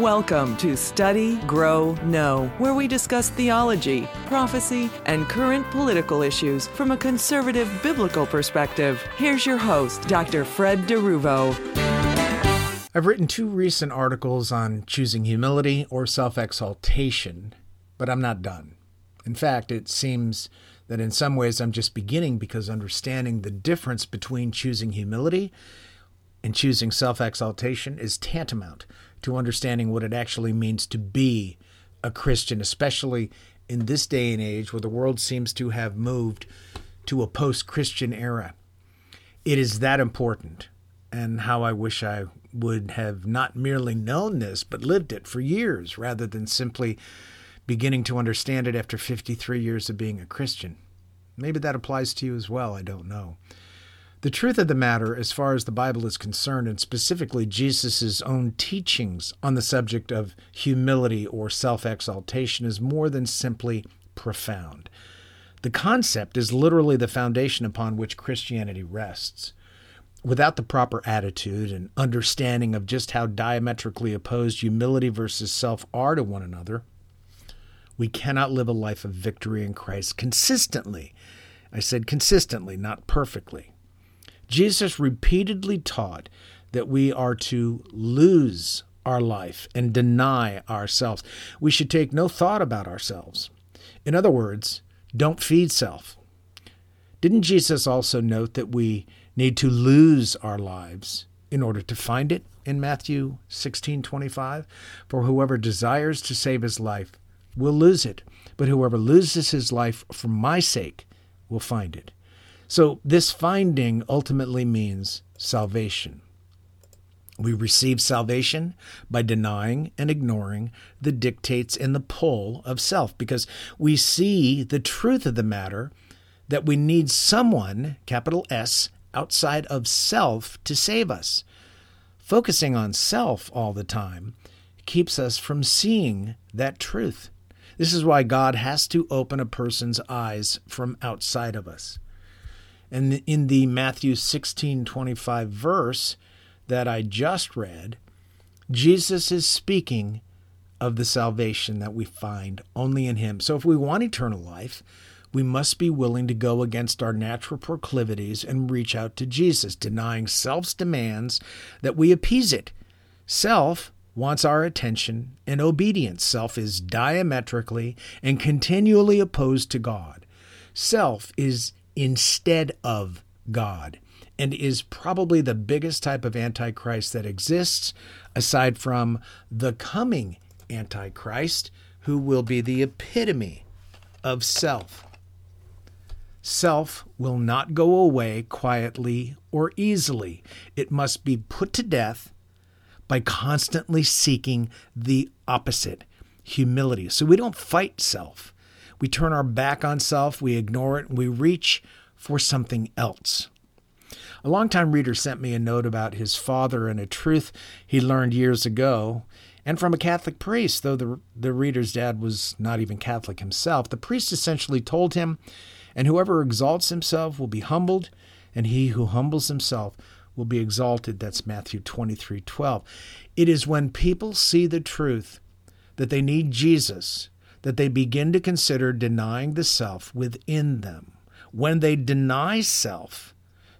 Welcome to Study, Grow, Know, where we discuss theology, prophecy, and current political issues from a conservative biblical perspective. Here's your host, Dr. Fred DeRuvo. I've written two recent articles on choosing humility or self exaltation, but I'm not done. In fact, it seems that in some ways I'm just beginning because understanding the difference between choosing humility and choosing self exaltation is tantamount to understanding what it actually means to be a Christian, especially in this day and age where the world seems to have moved to a post Christian era. It is that important, and how I wish I would have not merely known this, but lived it for years rather than simply beginning to understand it after 53 years of being a Christian. Maybe that applies to you as well, I don't know. The truth of the matter, as far as the Bible is concerned, and specifically Jesus' own teachings on the subject of humility or self exaltation, is more than simply profound. The concept is literally the foundation upon which Christianity rests. Without the proper attitude and understanding of just how diametrically opposed humility versus self are to one another, we cannot live a life of victory in Christ consistently. I said consistently, not perfectly. Jesus repeatedly taught that we are to lose our life and deny ourselves. We should take no thought about ourselves. In other words, don't feed self. Didn't Jesus also note that we need to lose our lives in order to find it in Matthew 16:25? For whoever desires to save his life will lose it, but whoever loses his life for my sake will find it. So, this finding ultimately means salvation. We receive salvation by denying and ignoring the dictates and the pull of self because we see the truth of the matter that we need someone, capital S, outside of self to save us. Focusing on self all the time keeps us from seeing that truth. This is why God has to open a person's eyes from outside of us. And in the Matthew 16:25 verse that I just read, Jesus is speaking of the salvation that we find only in him. So if we want eternal life, we must be willing to go against our natural proclivities and reach out to Jesus, denying self's demands that we appease it. Self wants our attention and obedience. Self is diametrically and continually opposed to God. Self is instead of God and is probably the biggest type of antichrist that exists aside from the coming antichrist who will be the epitome of self. Self will not go away quietly or easily. It must be put to death by constantly seeking the opposite humility. So we don't fight self. We turn our back on self, we ignore it, and we reach for something else. A longtime reader sent me a note about his father and a truth he learned years ago, and from a Catholic priest, though the, the reader's dad was not even Catholic himself. The priest essentially told him, And whoever exalts himself will be humbled, and he who humbles himself will be exalted. That's Matthew 23 12. It is when people see the truth that they need Jesus that they begin to consider denying the self within them. When they deny self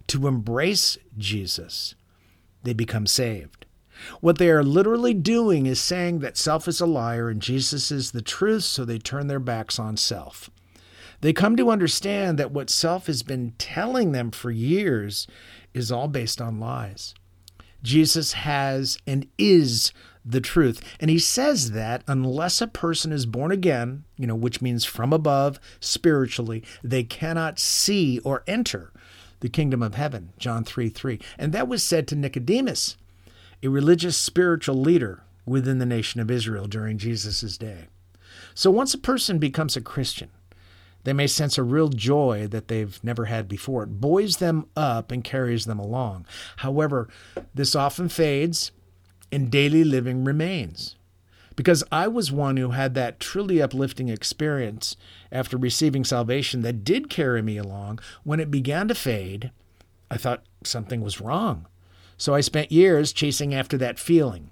to embrace Jesus, they become saved. What they are literally doing is saying that self is a liar and Jesus is the truth, so they turn their backs on self. They come to understand that what self has been telling them for years is all based on lies. Jesus has and is the truth. And he says that unless a person is born again, you know, which means from above spiritually, they cannot see or enter the kingdom of heaven. John 3 3. And that was said to Nicodemus, a religious spiritual leader within the nation of Israel during Jesus' day. So once a person becomes a Christian, they may sense a real joy that they've never had before. It buoys them up and carries them along. However, this often fades and daily living remains. Because I was one who had that truly uplifting experience after receiving salvation that did carry me along. When it began to fade, I thought something was wrong. So I spent years chasing after that feeling.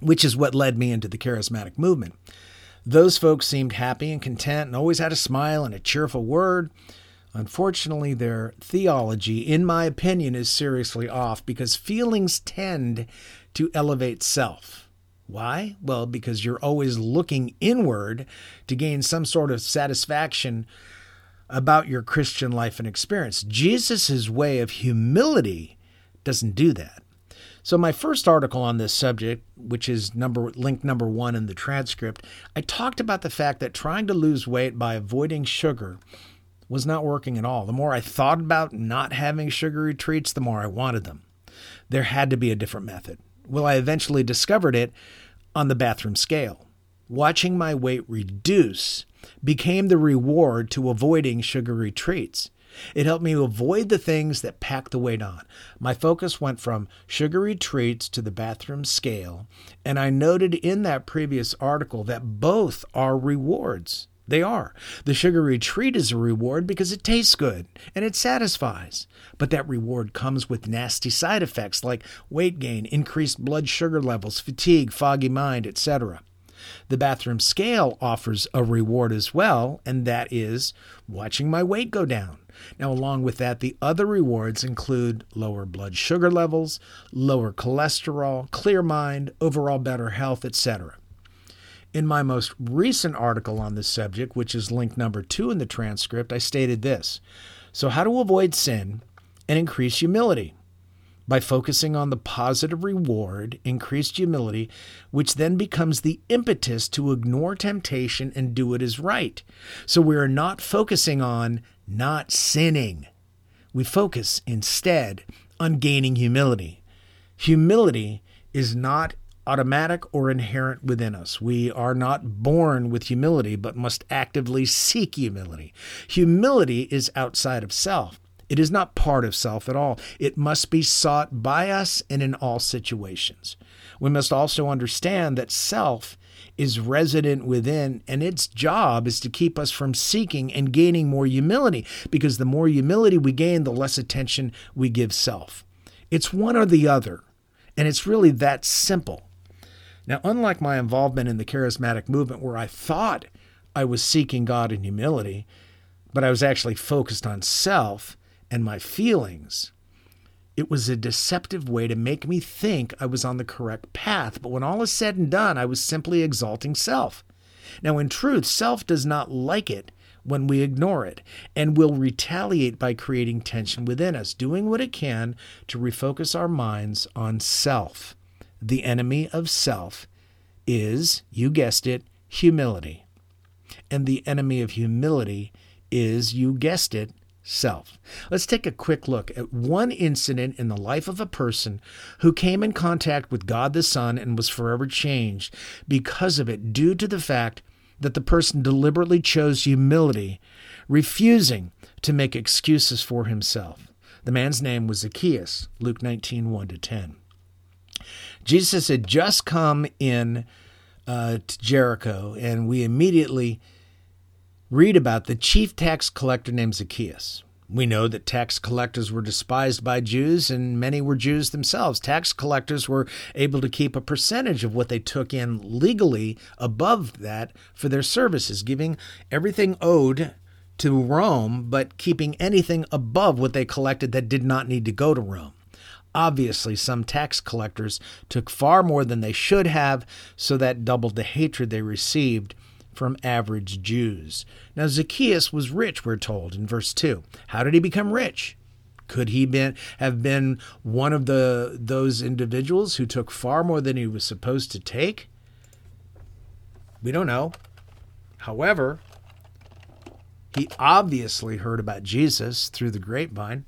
which is what led me into the charismatic movement. Those folks seemed happy and content and always had a smile and a cheerful word. Unfortunately, their theology, in my opinion, is seriously off because feelings tend to elevate self. Why? Well, because you're always looking inward to gain some sort of satisfaction about your Christian life and experience. Jesus' way of humility doesn't do that. So my first article on this subject, which is number link number 1 in the transcript, I talked about the fact that trying to lose weight by avoiding sugar was not working at all. The more I thought about not having sugary treats, the more I wanted them. There had to be a different method. Well, I eventually discovered it on the bathroom scale. Watching my weight reduce became the reward to avoiding sugary treats. It helped me avoid the things that pack the weight on. My focus went from sugary treats to the bathroom scale, and I noted in that previous article that both are rewards. They are. The sugary treat is a reward because it tastes good and it satisfies. But that reward comes with nasty side effects like weight gain, increased blood sugar levels, fatigue, foggy mind, etc. The bathroom scale offers a reward as well, and that is watching my weight go down. Now, along with that, the other rewards include lower blood sugar levels, lower cholesterol, clear mind, overall better health, etc. In my most recent article on this subject, which is link number two in the transcript, I stated this So, how to avoid sin and increase humility? By focusing on the positive reward, increased humility, which then becomes the impetus to ignore temptation and do what is right. So we are not focusing on not sinning. We focus instead on gaining humility. Humility is not automatic or inherent within us. We are not born with humility, but must actively seek humility. Humility is outside of self. It is not part of self at all. It must be sought by us and in all situations. We must also understand that self is resident within, and its job is to keep us from seeking and gaining more humility, because the more humility we gain, the less attention we give self. It's one or the other, and it's really that simple. Now, unlike my involvement in the charismatic movement, where I thought I was seeking God in humility, but I was actually focused on self and my feelings, it was a deceptive way to make me think I was on the correct path. But when all is said and done, I was simply exalting self. Now, in truth, self does not like it when we ignore it and will retaliate by creating tension within us, doing what it can to refocus our minds on self the enemy of self is, you guessed it, humility. And the enemy of humility is, you guessed it, self. Let's take a quick look at one incident in the life of a person who came in contact with God the Son and was forever changed because of it, due to the fact that the person deliberately chose humility, refusing to make excuses for himself. The man's name was Zacchaeus, Luke 19 1 to 10. Jesus had just come in uh, to Jericho, and we immediately read about the chief tax collector named Zacchaeus. We know that tax collectors were despised by Jews, and many were Jews themselves. Tax collectors were able to keep a percentage of what they took in legally above that for their services, giving everything owed to Rome, but keeping anything above what they collected that did not need to go to Rome. Obviously, some tax collectors took far more than they should have, so that doubled the hatred they received from average Jews. Now, Zacchaeus was rich, we're told in verse 2. How did he become rich? Could he been, have been one of the those individuals who took far more than he was supposed to take? We don't know. However, he obviously heard about Jesus through the grapevine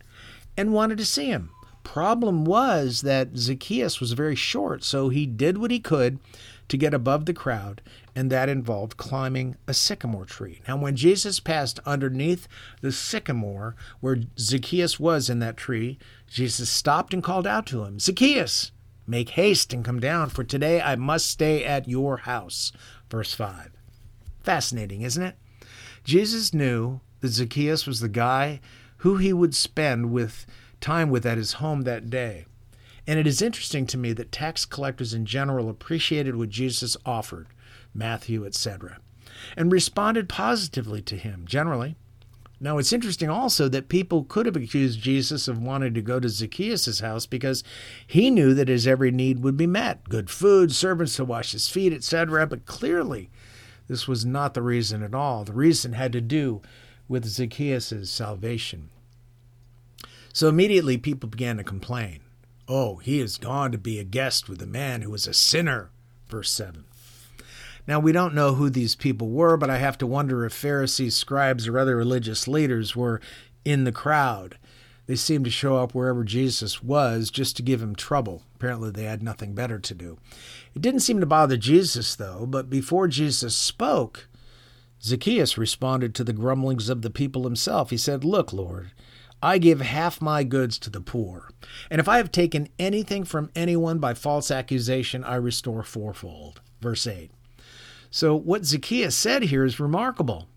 and wanted to see him problem was that Zacchaeus was very short, so he did what he could to get above the crowd, and that involved climbing a sycamore tree. Now, when Jesus passed underneath the sycamore where Zacchaeus was in that tree, Jesus stopped and called out to him, Zacchaeus, make haste and come down, for today I must stay at your house. Verse 5. Fascinating, isn't it? Jesus knew that Zacchaeus was the guy who he would spend with time with at his home that day. And it is interesting to me that tax collectors in general appreciated what Jesus offered, Matthew, etc., and responded positively to him, generally. Now, it's interesting also that people could have accused Jesus of wanting to go to Zacchaeus' house because he knew that his every need would be met good food, servants to wash his feet, etc. But clearly, this was not the reason at all. The reason had to do with Zacchaeus' salvation. So immediately people began to complain. Oh, he has gone to be a guest with a man who is a sinner. Verse 7. Now, we don't know who these people were, but I have to wonder if Pharisees, scribes, or other religious leaders were in the crowd. They seemed to show up wherever Jesus was just to give him trouble. Apparently, they had nothing better to do. It didn't seem to bother Jesus, though, but before Jesus spoke, Zacchaeus responded to the grumblings of the people himself. He said, Look, Lord, I give half my goods to the poor. And if I have taken anything from anyone by false accusation, I restore fourfold. Verse 8. So, what Zacchaeus said here is remarkable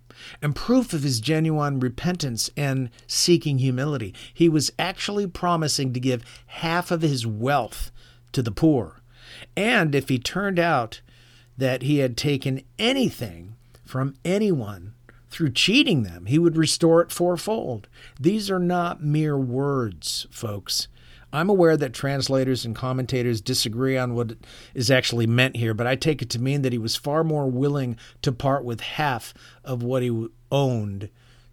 and proof of his genuine repentance and seeking humility. He was actually promising to give half of his wealth to the poor. And if he turned out that he had taken anything from anyone through cheating them, he would restore it fourfold. These are not mere words, folks. I'm aware that translators and commentators disagree on what is actually meant here, but I take it to mean that he was far more willing to part with half of what he owned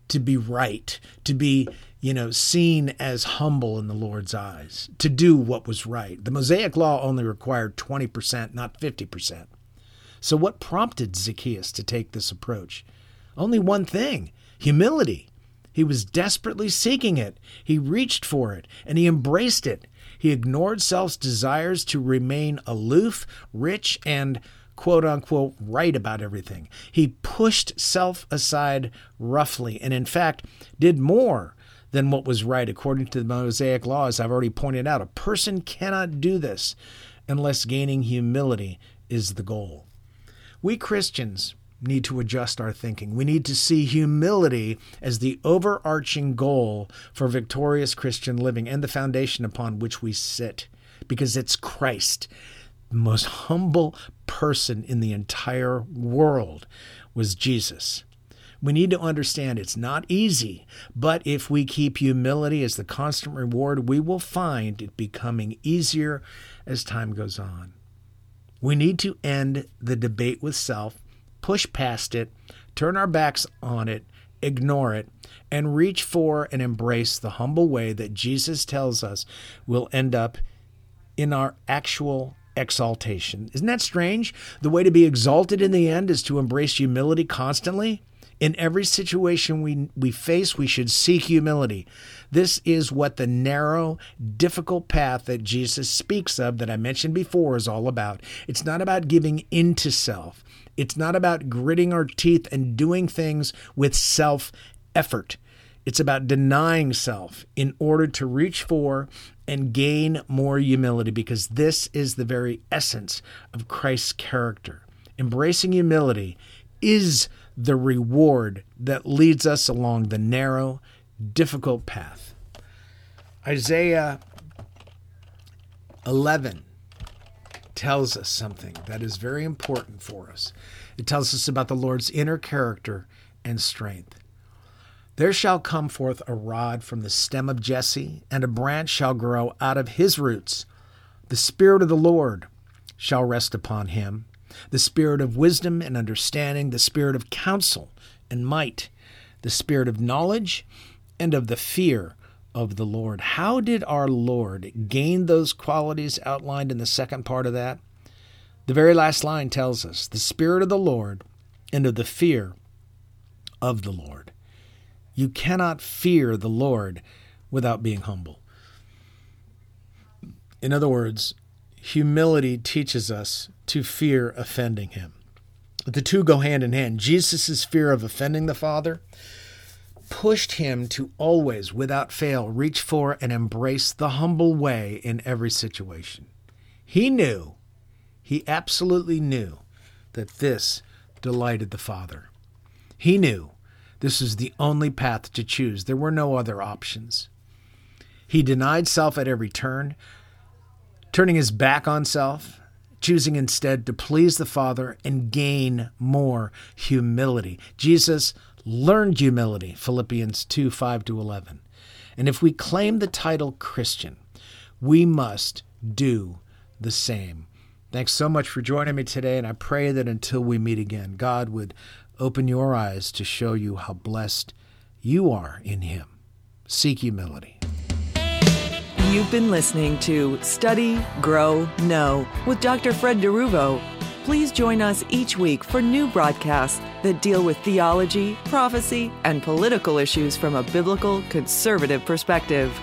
to be right, to be, you know, seen as humble in the Lord's eyes, to do what was right. The Mosaic law only required 20%, not 50%. So, what prompted Zacchaeus to take this approach? Only one thing humility. He was desperately seeking it. He reached for it and he embraced it. He ignored self's desires to remain aloof, rich, and quote unquote right about everything. He pushed self aside roughly and, in fact, did more than what was right according to the Mosaic law, as I've already pointed out. A person cannot do this unless gaining humility is the goal. We Christians need to adjust our thinking. We need to see humility as the overarching goal for victorious Christian living and the foundation upon which we sit, because it's Christ. The most humble person in the entire world was Jesus. We need to understand it's not easy, but if we keep humility as the constant reward, we will find it becoming easier as time goes on. We need to end the debate with self push past it, turn our backs on it, ignore it, and reach for and embrace the humble way that Jesus tells us will end up in our actual exaltation. Isn't that strange? The way to be exalted in the end is to embrace humility constantly. In every situation we, we face, we should seek humility. This is what the narrow, difficult path that Jesus speaks of, that I mentioned before, is all about. It's not about giving into self, it's not about gritting our teeth and doing things with self effort. It's about denying self in order to reach for and gain more humility because this is the very essence of Christ's character. Embracing humility is the reward that leads us along the narrow, difficult path. Isaiah 11 tells us something that is very important for us. It tells us about the Lord's inner character and strength. There shall come forth a rod from the stem of Jesse, and a branch shall grow out of his roots. The Spirit of the Lord shall rest upon him the Spirit of wisdom and understanding, the Spirit of counsel and might, the Spirit of knowledge and of the fear of the Lord. How did our Lord gain those qualities outlined in the second part of that? The very last line tells us the Spirit of the Lord and of the fear of the Lord. You cannot fear the Lord without being humble. In other words, humility teaches us to fear offending him. The two go hand in hand. Jesus' fear of offending the Father pushed him to always, without fail, reach for and embrace the humble way in every situation. He knew, he absolutely knew, that this delighted the Father. He knew this was the only path to choose. There were no other options. He denied self at every turn, turning his back on self, choosing instead to please the Father and gain more humility. Jesus learned humility, Philippians 2 5 to 11. And if we claim the title Christian, we must do the same. Thanks so much for joining me today, and I pray that until we meet again, God would open your eyes to show you how blessed you are in Him. Seek humility. You've been listening to Study, Grow, Know with Dr. Fred DeRuvo. Please join us each week for new broadcasts that deal with theology, prophecy, and political issues from a biblical conservative perspective.